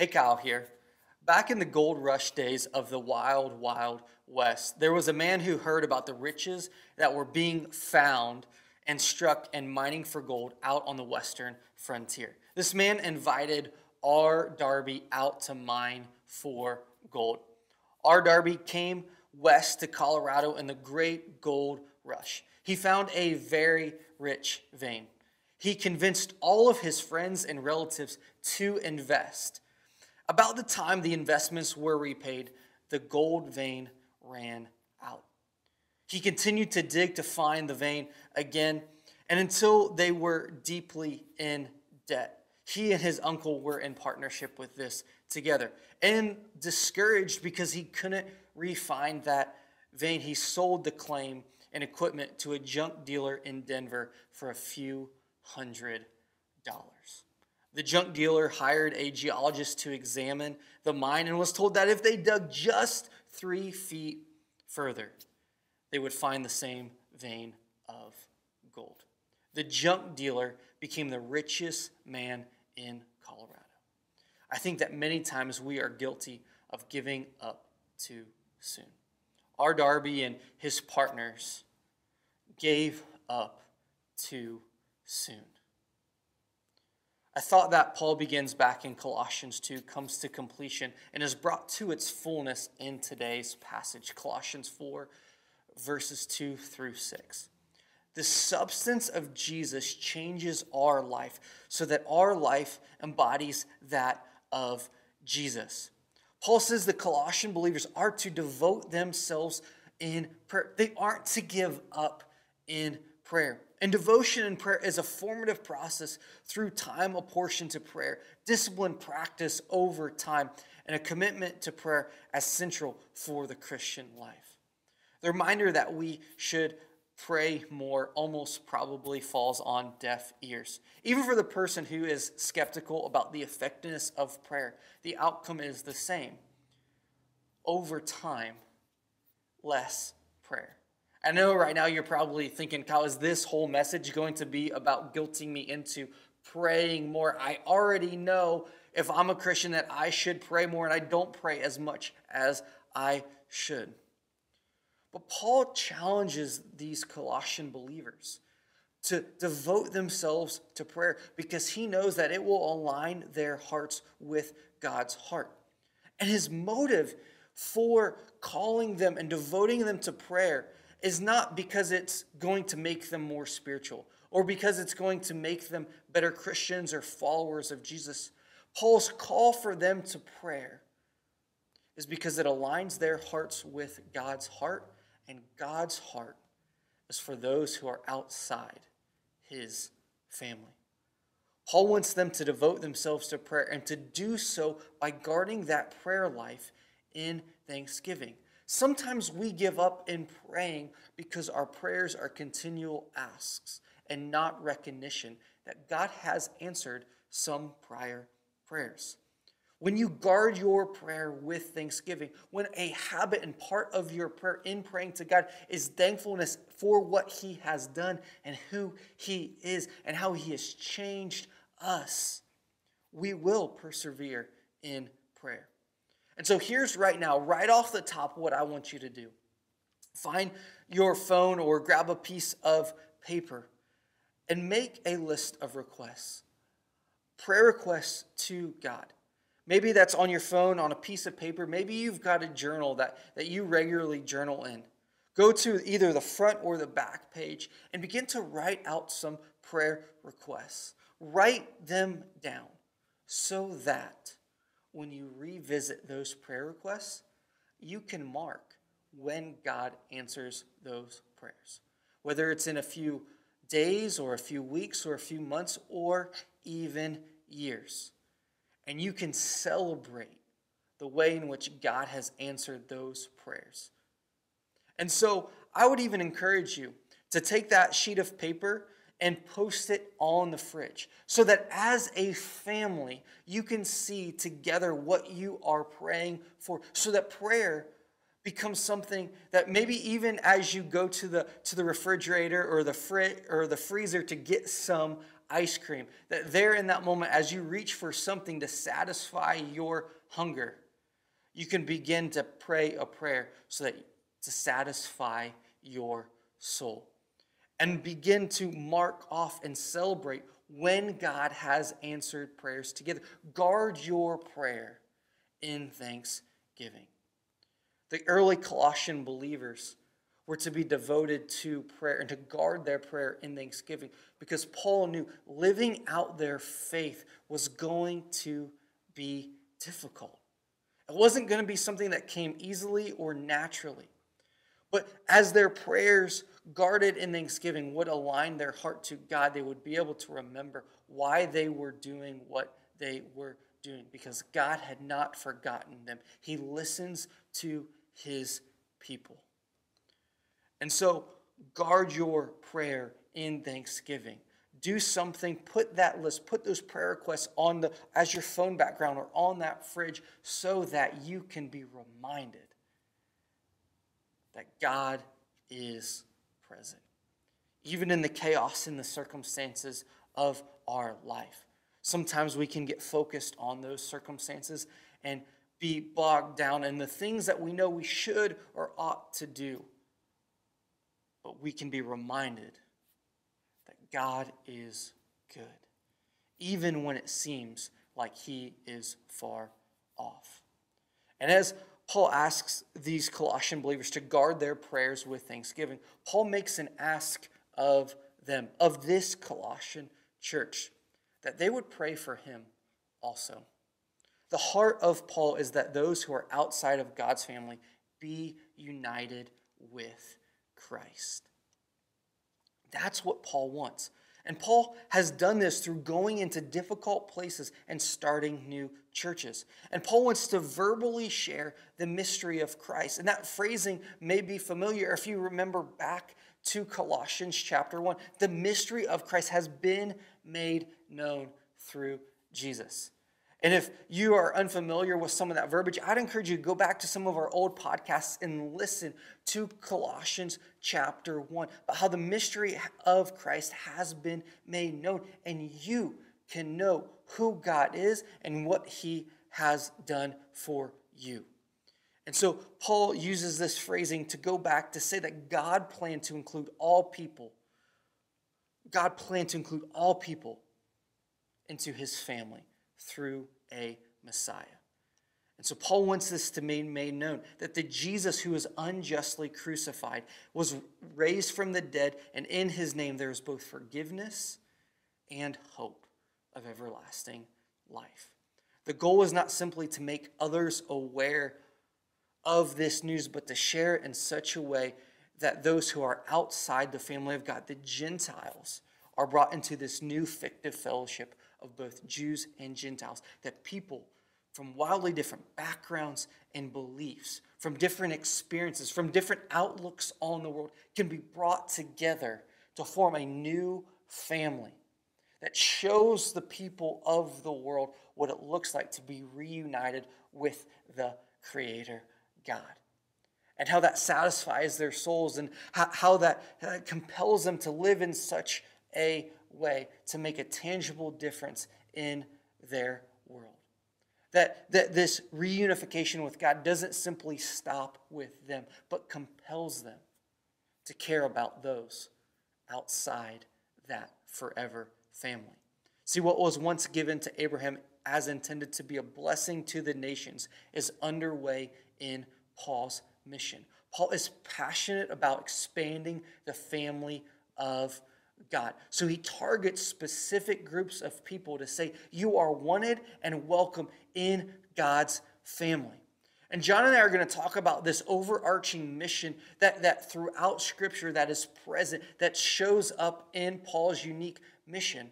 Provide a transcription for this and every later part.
Hey, Kyle here. Back in the gold rush days of the wild, wild west, there was a man who heard about the riches that were being found and struck and mining for gold out on the western frontier. This man invited R. Darby out to mine for gold. R. Darby came west to Colorado in the great gold rush. He found a very rich vein. He convinced all of his friends and relatives to invest. About the time the investments were repaid, the gold vein ran out. He continued to dig to find the vein again, and until they were deeply in debt. He and his uncle were in partnership with this together. And discouraged because he couldn't refine that vein, he sold the claim and equipment to a junk dealer in Denver for a few hundred dollars. The junk dealer hired a geologist to examine the mine and was told that if they dug just three feet further, they would find the same vein of gold. The junk dealer became the richest man in Colorado. I think that many times we are guilty of giving up too soon. R. Darby and his partners gave up too soon. I thought that Paul begins back in Colossians 2, comes to completion, and is brought to its fullness in today's passage, Colossians 4, verses 2 through 6. The substance of Jesus changes our life so that our life embodies that of Jesus. Paul says the Colossian believers are to devote themselves in prayer. They aren't to give up in prayer. And devotion and prayer is a formative process through time apportioned to prayer, disciplined practice over time, and a commitment to prayer as central for the Christian life. The reminder that we should pray more almost probably falls on deaf ears. Even for the person who is skeptical about the effectiveness of prayer, the outcome is the same. Over time, less prayer. I know right now you're probably thinking, Kyle, is this whole message going to be about guilting me into praying more? I already know if I'm a Christian that I should pray more and I don't pray as much as I should. But Paul challenges these Colossian believers to devote themselves to prayer because he knows that it will align their hearts with God's heart. And his motive for calling them and devoting them to prayer is not because it's going to make them more spiritual or because it's going to make them better Christians or followers of Jesus. Paul's call for them to prayer is because it aligns their hearts with God's heart, and God's heart is for those who are outside his family. Paul wants them to devote themselves to prayer and to do so by guarding that prayer life in thanksgiving. Sometimes we give up in praying because our prayers are continual asks and not recognition that God has answered some prior prayers. When you guard your prayer with thanksgiving, when a habit and part of your prayer in praying to God is thankfulness for what He has done and who He is and how He has changed us, we will persevere in prayer. And so here's right now, right off the top, what I want you to do find your phone or grab a piece of paper and make a list of requests, prayer requests to God. Maybe that's on your phone, on a piece of paper. Maybe you've got a journal that, that you regularly journal in. Go to either the front or the back page and begin to write out some prayer requests. Write them down so that when you revisit those prayer requests, you can mark when God answers those prayers. Whether it's in a few days or a few weeks or a few months or even years. And you can celebrate the way in which God has answered those prayers. And so I would even encourage you to take that sheet of paper and post it on the fridge so that as a family you can see together what you are praying for so that prayer becomes something that maybe even as you go to the to the refrigerator or the fri- or the freezer to get some ice cream. That there in that moment, as you reach for something to satisfy your hunger, you can begin to pray a prayer so that to satisfy your soul. And begin to mark off and celebrate when God has answered prayers together. Guard your prayer in thanksgiving. The early Colossian believers were to be devoted to prayer and to guard their prayer in thanksgiving because Paul knew living out their faith was going to be difficult. It wasn't going to be something that came easily or naturally. But as their prayers guarded in thanksgiving would align their heart to God, they would be able to remember why they were doing what they were doing because God had not forgotten them. He listens to his people. And so, guard your prayer in thanksgiving. Do something, put that list, put those prayer requests on the as your phone background or on that fridge so that you can be reminded that God is present. Even in the chaos and the circumstances of our life. Sometimes we can get focused on those circumstances and be bogged down in the things that we know we should or ought to do. But we can be reminded that God is good, even when it seems like He is far off. And as Paul asks these Colossian believers to guard their prayers with thanksgiving, Paul makes an ask of them, of this Colossian church that they would pray for him also. The heart of Paul is that those who are outside of God's family be united with Christ. That's what Paul wants. And Paul has done this through going into difficult places and starting new churches. And Paul wants to verbally share the mystery of Christ. And that phrasing may be familiar if you remember back to Colossians chapter 1. The mystery of Christ has been made known through Jesus. And if you are unfamiliar with some of that verbiage, I'd encourage you to go back to some of our old podcasts and listen to Colossians chapter 1 about how the mystery of Christ has been made known. And you can know who God is and what he has done for you. And so Paul uses this phrasing to go back to say that God planned to include all people. God planned to include all people into his family through a Messiah. And so Paul wants this to be made known that the Jesus who was unjustly crucified was raised from the dead, and in his name there is both forgiveness and hope of everlasting life. The goal is not simply to make others aware of this news, but to share it in such a way that those who are outside the family of God, the Gentiles, are brought into this new fictive fellowship of both Jews and Gentiles, that people from wildly different backgrounds and beliefs, from different experiences, from different outlooks on the world, can be brought together to form a new family that shows the people of the world what it looks like to be reunited with the Creator God. And how that satisfies their souls and how, that compels them to live in such a way to make a tangible difference in their world. That, that this reunification with God doesn't simply stop with them, but compels them to care about those outside that forever family. See, what was once given to Abraham as intended to be a blessing to the nations is underway in Paul's mission. Paul is passionate about expanding the family of God. So he targets specific groups of people to say, You are wanted and welcome in God's family. And John and I are going to talk about this overarching mission that, that throughout Scripture that is present, that shows up in Paul's unique mission.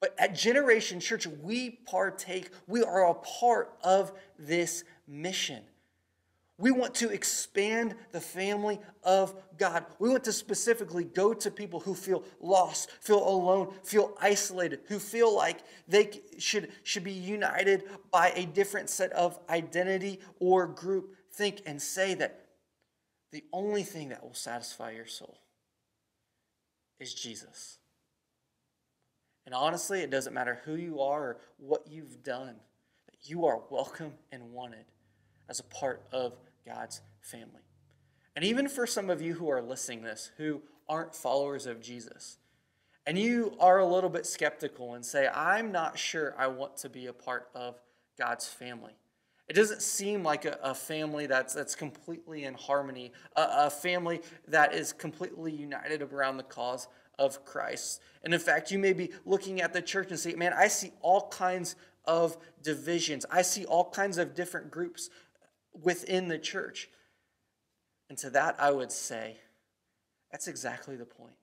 But at Generations Church, we partake, we are a part of this mission. We want to expand the family of God. We want to specifically go to people who feel lost, feel alone, feel isolated, who feel like they should, should be united by a different set of identity or group think and say that the only thing that will satisfy your soul is Jesus. And honestly, it doesn't matter who you are or what you've done, that you are welcome and wanted as a part of God's family. And even for some of you who are listening this, who aren't followers of Jesus, and you are a little bit skeptical and say, I'm not sure I want to be a part of God's family. It doesn't seem like a, a family that's, that's completely in harmony, a, a family that is completely united around the cause of Christ. And in fact, you may be looking at the church and say, man, I see all kinds of divisions. I see all kinds of different groups within the church. And to that, I would say, that's exactly the point.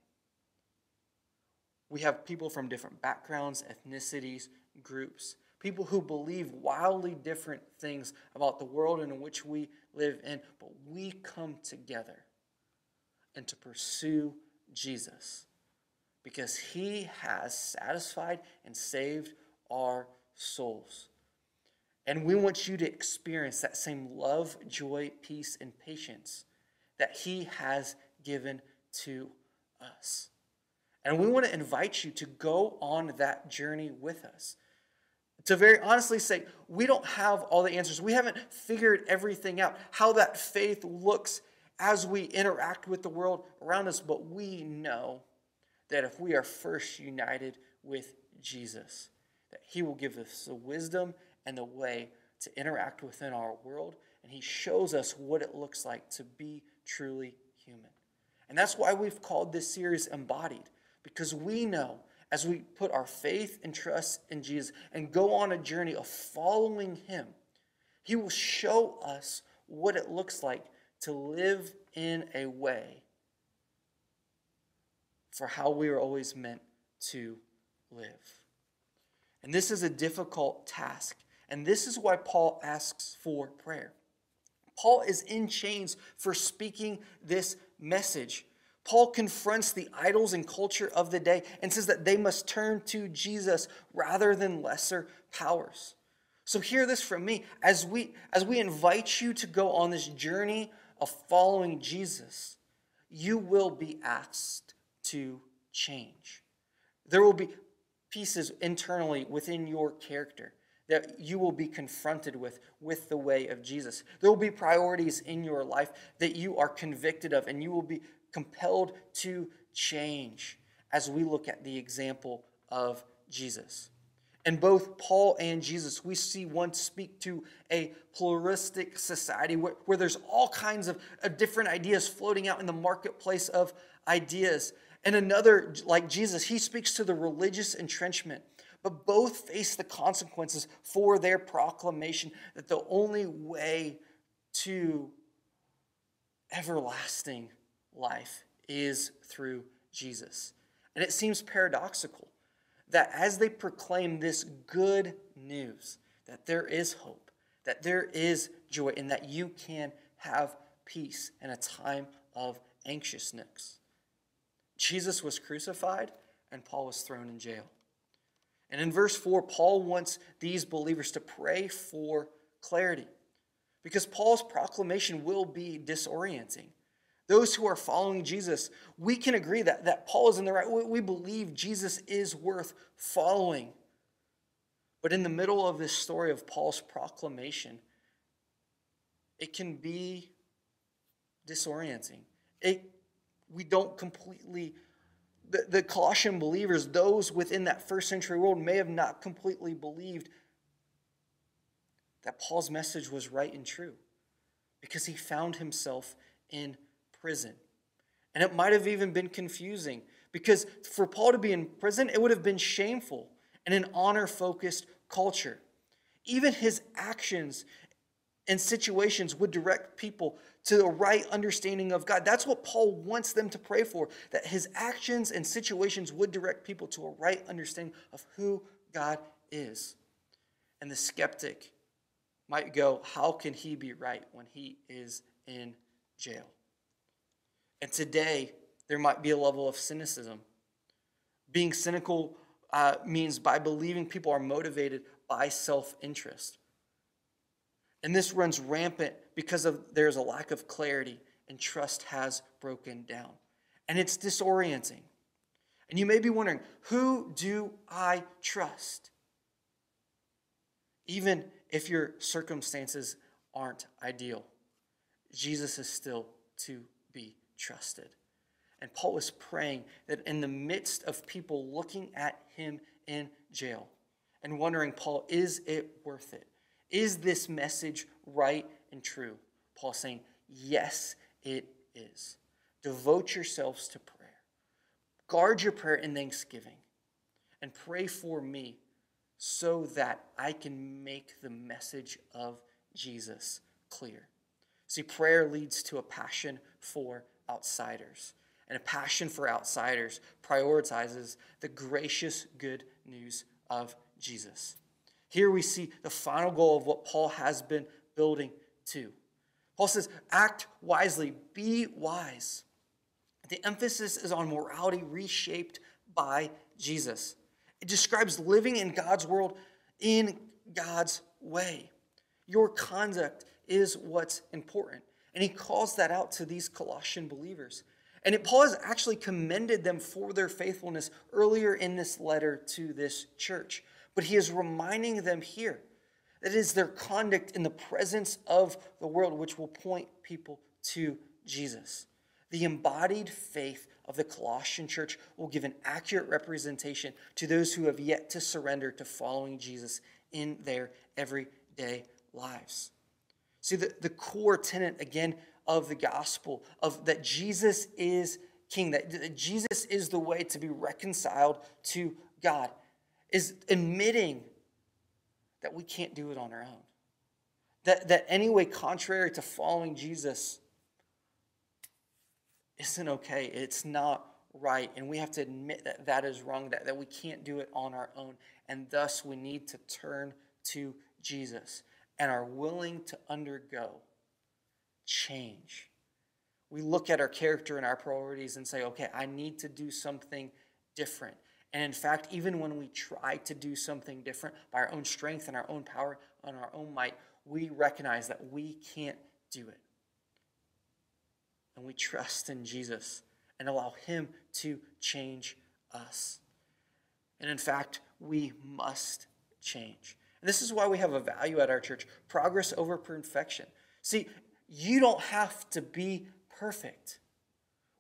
We have people from different backgrounds, ethnicities, groups, people who believe wildly different things about the world in which we live in, but we come together and to pursue Jesus because he has satisfied and saved our souls. And we want you to experience that same love, joy, peace, and patience that he has given to us. And we want to invite you to go on that journey with us. To very honestly say, we don't have all the answers. We haven't figured everything out, how that faith looks as we interact with the world around us, but we know that if we are first united with Jesus, that He will give us the wisdom and the way to interact within our world, and He shows us what it looks like to be truly human. And that's why we've called this series Embodied, because we know as we put our faith and trust in Jesus and go on a journey of following Him, He will show us what it looks like to live in a way for how we are always meant to live. And this is a difficult task. And this is why Paul asks for prayer. Paul is in chains for speaking this message. Paul confronts the idols and culture of the day and says that they must turn to Jesus rather than lesser powers. So hear this from me as we as we invite you to go on this journey of following Jesus, you will be asked to change. There will be pieces internally within your character that you will be confronted with with the way of Jesus. There will be priorities in your life that you are convicted of and you will be compelled to change as we look at the example of Jesus. And both Paul and Jesus, we see one speak to a pluralistic society where, where there's all kinds of, of different ideas floating out in the marketplace of ideas. And another, like Jesus, he speaks to the religious entrenchment but both face the consequences for their proclamation that the only way to everlasting life is through Jesus. And it seems paradoxical that as they proclaim this good news, that there is hope, that there is joy, and that you can have peace in a time of anxiousness. Jesus was crucified, and Paul was thrown in jail. And in verse 4, Paul wants these believers to pray for clarity because Paul's proclamation will be disorienting. Those who are following Jesus, we can agree that, that Paul is in the right. We, we believe Jesus is worth following. But in the middle of this story of Paul's proclamation, it can be disorienting. It, we don't completely the, the Colossian believers, those within that first century world, may have not completely believed that Paul's message was right and true because he found himself in prison. And it might have even been confusing because for Paul to be in prison, it would have been shameful in an honor focused culture. Even his actions and situations would direct people to a right understanding of God. That's what Paul wants them to pray for, that his actions and situations would direct people to a right understanding of who God is. And the skeptic might go, How can he be right when he is in jail? And today, there might be a level of cynicism. Being cynical uh, means by believing people are motivated by self interest. And this runs rampant because of there's a lack of clarity and trust has broken down. And it's disorienting. And you may be wondering, who do I trust? Even if your circumstances aren't ideal, Jesus is still to be trusted. And Paul was praying that in the midst of people looking at him in jail and wondering, Paul, is it worth it? Is this message right and true? Paul saying, yes, it is. Devote yourselves to prayer. Guard your prayer in thanksgiving and pray for me so that I can make the message of Jesus clear. See, prayer leads to a passion for outsiders. And a passion for outsiders prioritizes the gracious good news of Jesus. Here we see the final goal of what Paul has been building to. Paul says, act wisely, be wise. The emphasis is on morality reshaped by Jesus. It describes living in God's world in God's way. Your conduct is what's important. And he calls that out to these Colossian believers. And it, Paul has actually commended them for their faithfulness earlier in this letter to this church. But he is reminding them here that it is their conduct in the presence of the world which will point people to Jesus. The embodied faith of the Colossian church will give an accurate representation to those who have yet to surrender to following Jesus in their everyday lives. See, the, the core tenet, again, of the gospel of that Jesus is king, that, that Jesus is the way to be reconciled to God, is admitting that we can't do it on our own. That, that any way contrary to following Jesus isn't okay. It's not right. And we have to admit that that is wrong, that, that we can't do it on our own. And thus we need to turn to Jesus and are willing to undergo change. We look at our character and our priorities and say, okay, I need to do something different. And in fact, even when we try to do something different by our own strength and our own power and our own might, we recognize that we can't do it. And we trust in Jesus and allow Him to change us. And in fact, we must change. And this is why we have a value at our church progress over perfection. See, you don't have to be perfect.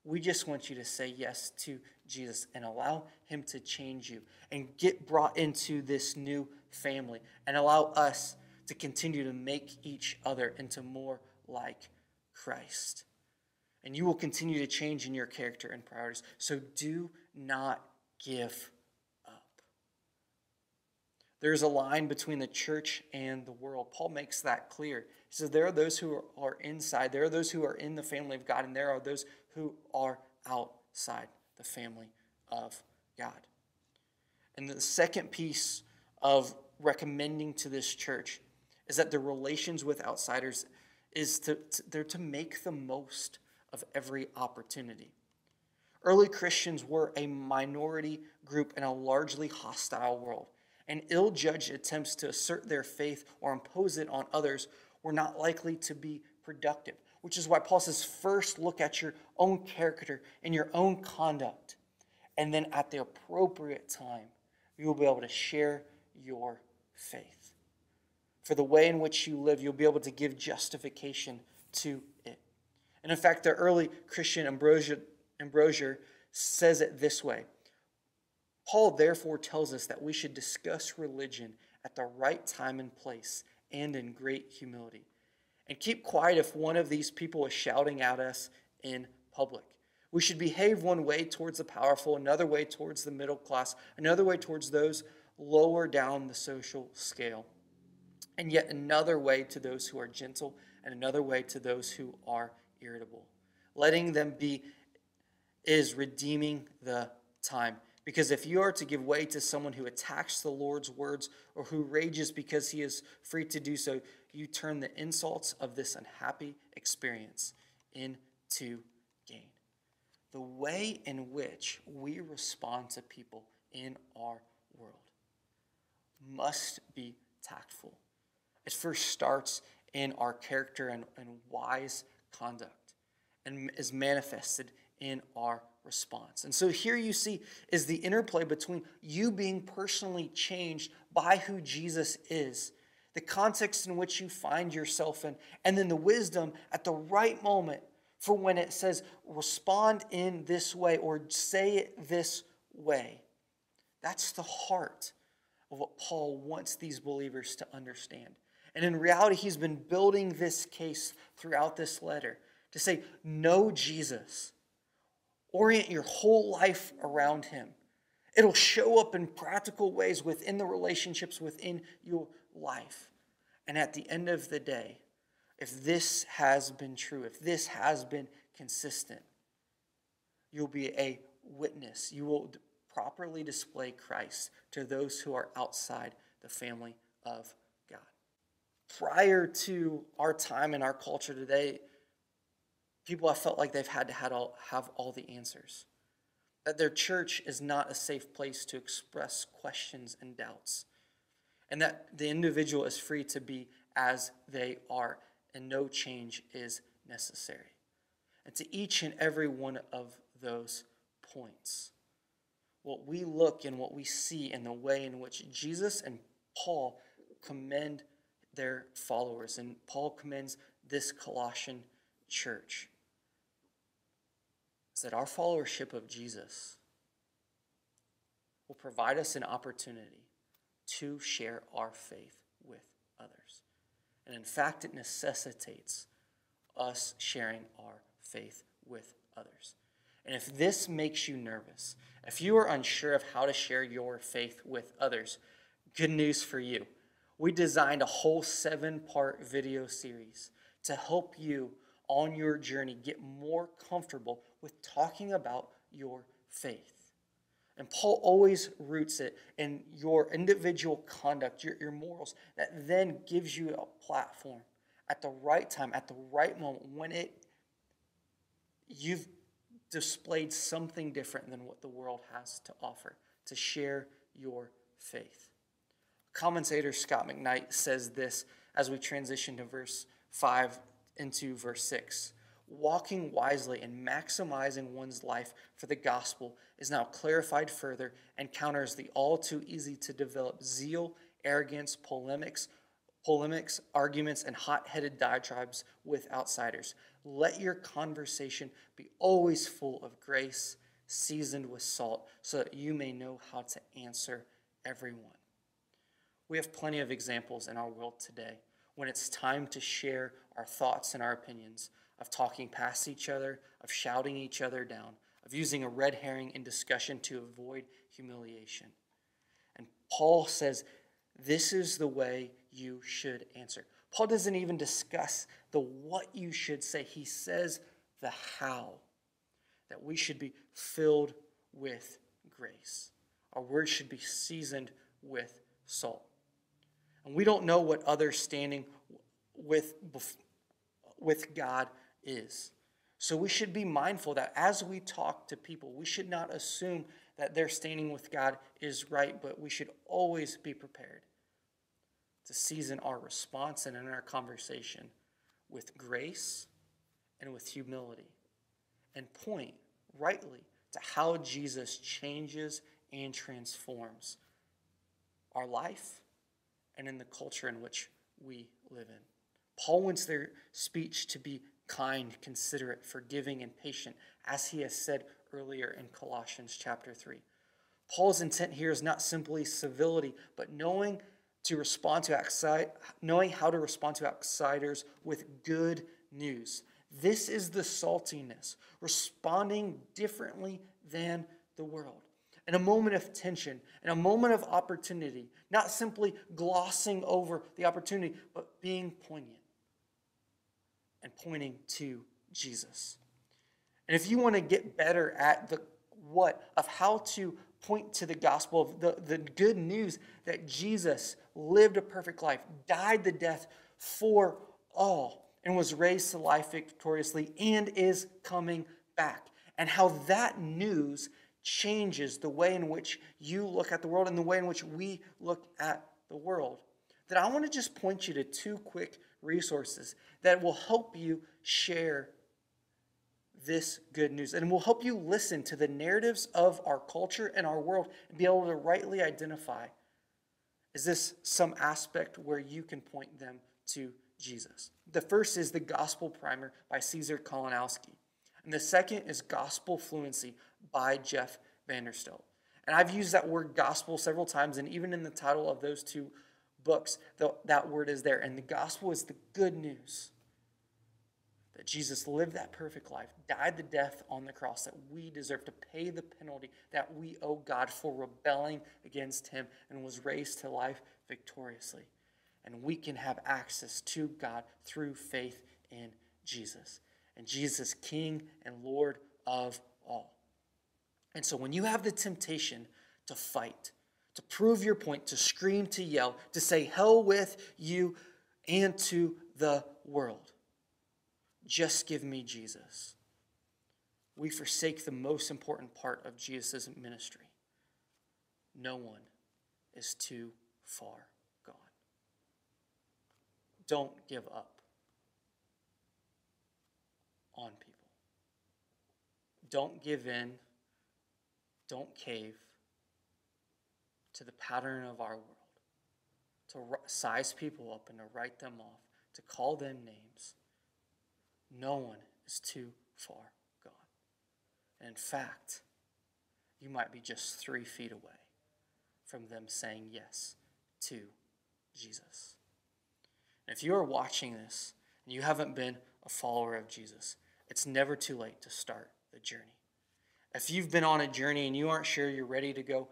We just want you to say yes to Jesus and allow Him to change you and get brought into this new family and allow us to continue to make each other into more like Christ. And you will continue to change in your character and priorities. So do not give up. There's a line between the church and the world. Paul makes that clear. He says there are those who are inside, there are those who are in the family of God, and there are those who are outside the family of God. And the second piece of recommending to this church is that the relations with outsiders is to, to they're to make the most of every opportunity. Early Christians were a minority group in a largely hostile world, and ill judged attempts to assert their faith or impose it on others were not likely to be productive, which is why Paul says first look at your own character and your own conduct and then at the appropriate time, you will be able to share your faith. For the way in which you live, you'll be able to give justification to it. And in fact, the early Christian Ambrosius says it this way Paul therefore tells us that we should discuss religion at the right time and place and in great humility. And keep quiet if one of these people is shouting at us in public. We should behave one way towards the powerful, another way towards the middle class, another way towards those lower down the social scale, and yet another way to those who are gentle, and another way to those who are irritable. Letting them be is redeeming the time. Because if you are to give way to someone who attacks the Lord's words or who rages because he is free to do so, you turn the insults of this unhappy experience into gain. the way in which we respond to people in our world must be tactful. It first starts in our character and, and wise conduct and is manifested in our response. And so here you see is the interplay between you being personally changed by who Jesus is, the context in which you find yourself in, and then the wisdom at the right moment for when it says respond in this way or say it this way. That's the heart of what Paul wants these believers to understand. And in reality, he's been building this case throughout this letter to say, know Jesus. Orient your whole life around him. It'll show up in practical ways within the relationships within your life. And at the end of the day, if this has been true, if this has been consistent, you'll be a witness. You will properly display Christ to those who are outside the family of God. Prior to our time in our culture today, people have felt like they've had to have all, have all the answers. That their church is not a safe place to express questions and doubts. And that the individual is free to be as they are, and no change is necessary. And to each and every one of those points, what we look and what we see in the way in which Jesus and Paul commend their followers, and Paul commends this Colossian church is that our followership of Jesus will provide us an opportunity to share our faith with others. And in fact, it necessitates us sharing our faith with others. And if this makes you nervous, if you are unsure of how to share your faith with others, good news for you. We designed a whole seven part video series to help you on your journey get more comfortable with talking about your faith. And Paul always roots it in your individual conduct, your, your morals, that then gives you a platform at the right time, at the right moment, when it you've displayed something different than what the world has to offer, to share your faith. Commentator Scot McKnight says this as we transition to verse 5 into verse 6. Walking wisely and maximizing one's life for the gospel is now clarified further and counters the all too easy to develop zeal, arrogance, polemics, polemics, arguments, and hot headed diatribes with outsiders. Let your conversation be always full of grace, seasoned with salt, so that you may know how to answer everyone. We have plenty of examples in our world today when it's time to share our thoughts and our opinions, of talking past each other, of shouting each other down, of using a red herring in discussion to avoid humiliation. And Paul says, This is the way you should answer. Paul doesn't even discuss the what you should say, he says the how. That we should be filled with grace. Our words should be seasoned with salt. And we don't know what others standing with, with God is. So we should be mindful that as we talk to people, we should not assume that their standing with God is right, but we should always be prepared to season our response and in our conversation with grace and with humility and point rightly to how Jesus changes and transforms our life and in the culture in which we live in. Paul wants their speech to be kind, considerate, forgiving, and patient, as he has said earlier in Colossians chapter 3. Paul's intent here is not simply civility, but knowing to respond to outside, knowing how to respond to outsiders with good news. This is the saltiness, responding differently than the world. In a moment of tension, in a moment of opportunity, not simply glossing over the opportunity, but being poignant and pointing to Jesus. And if you want to get better at the what of how to point to the gospel of the, the good news that Jesus lived a perfect life, died the death for all, and was raised to life victoriously and is coming back. And how that news changes the way in which you look at the world and the way in which we look at the world. That I want to just point you to two quick resources that will help you share this good news and will help you listen to the narratives of our culture and our world and be able to rightly identify is this some aspect where you can point them to Jesus? The first is the Gospel Primer by Caesar Kalinowski. And the second is Gospel Fluency by Jeff Vanderstelt. And I've used that word gospel several times, and even in the title of those two books, the, that word is there. And the gospel is the good news that Jesus lived that perfect life, died the death on the cross that we deserve to pay the penalty that we owe God for rebelling against Him, and was raised to life victoriously. And we can have access to God through faith in Jesus. And Jesus, King and Lord of all. And so when you have the temptation to fight, to prove your point, to scream, to yell, to say hell with you and to the world, just give me Jesus. We forsake the most important part of Jesus' ministry. No one is too far gone. Don't give up on people. Don't give in. Don't cave to the pattern of our world to size people up and to write them off, to call them names no one is too far gone. And in fact, you might be just three feet away from them saying yes to Jesus. And if you are watching this and you haven't been a follower of Jesus, it's never too late to start the journey. If you've been on a journey and you aren't sure you're ready to go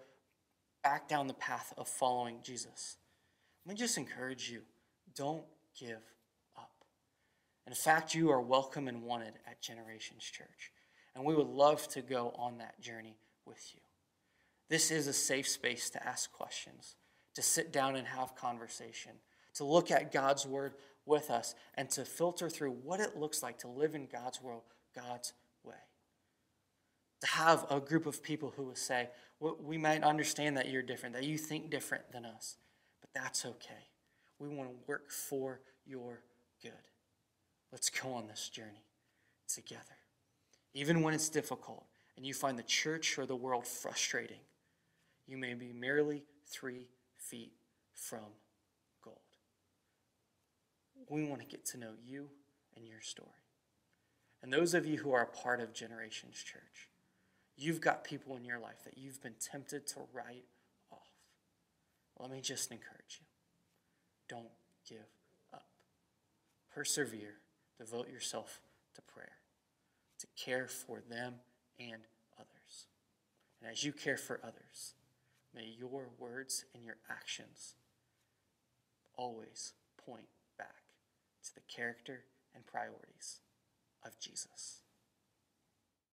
back down the path of following Jesus, let me just encourage you don't give up. in fact, you are welcome and wanted at Generations Church. And we would love to go on that journey with you. This is a safe space to ask questions, to sit down and have conversation, to look at God's word with us, and to filter through what it looks like to live in God's world, God's. To have a group of people who will say, well, We might understand that you're different, that you think different than us, but that's okay. We want to work for your good. Let's go on this journey together. Even when it's difficult and you find the church or the world frustrating, you may be merely three feet from gold. We want to get to know you and your story. And those of you who are a part of Generations Church, you've got people in your life that you've been tempted to write off. Let me just encourage you don't give up, persevere devote yourself to prayer, to care for them and others. And as you care for others, may your words and your actions always point back to the character and priorities of Jesus.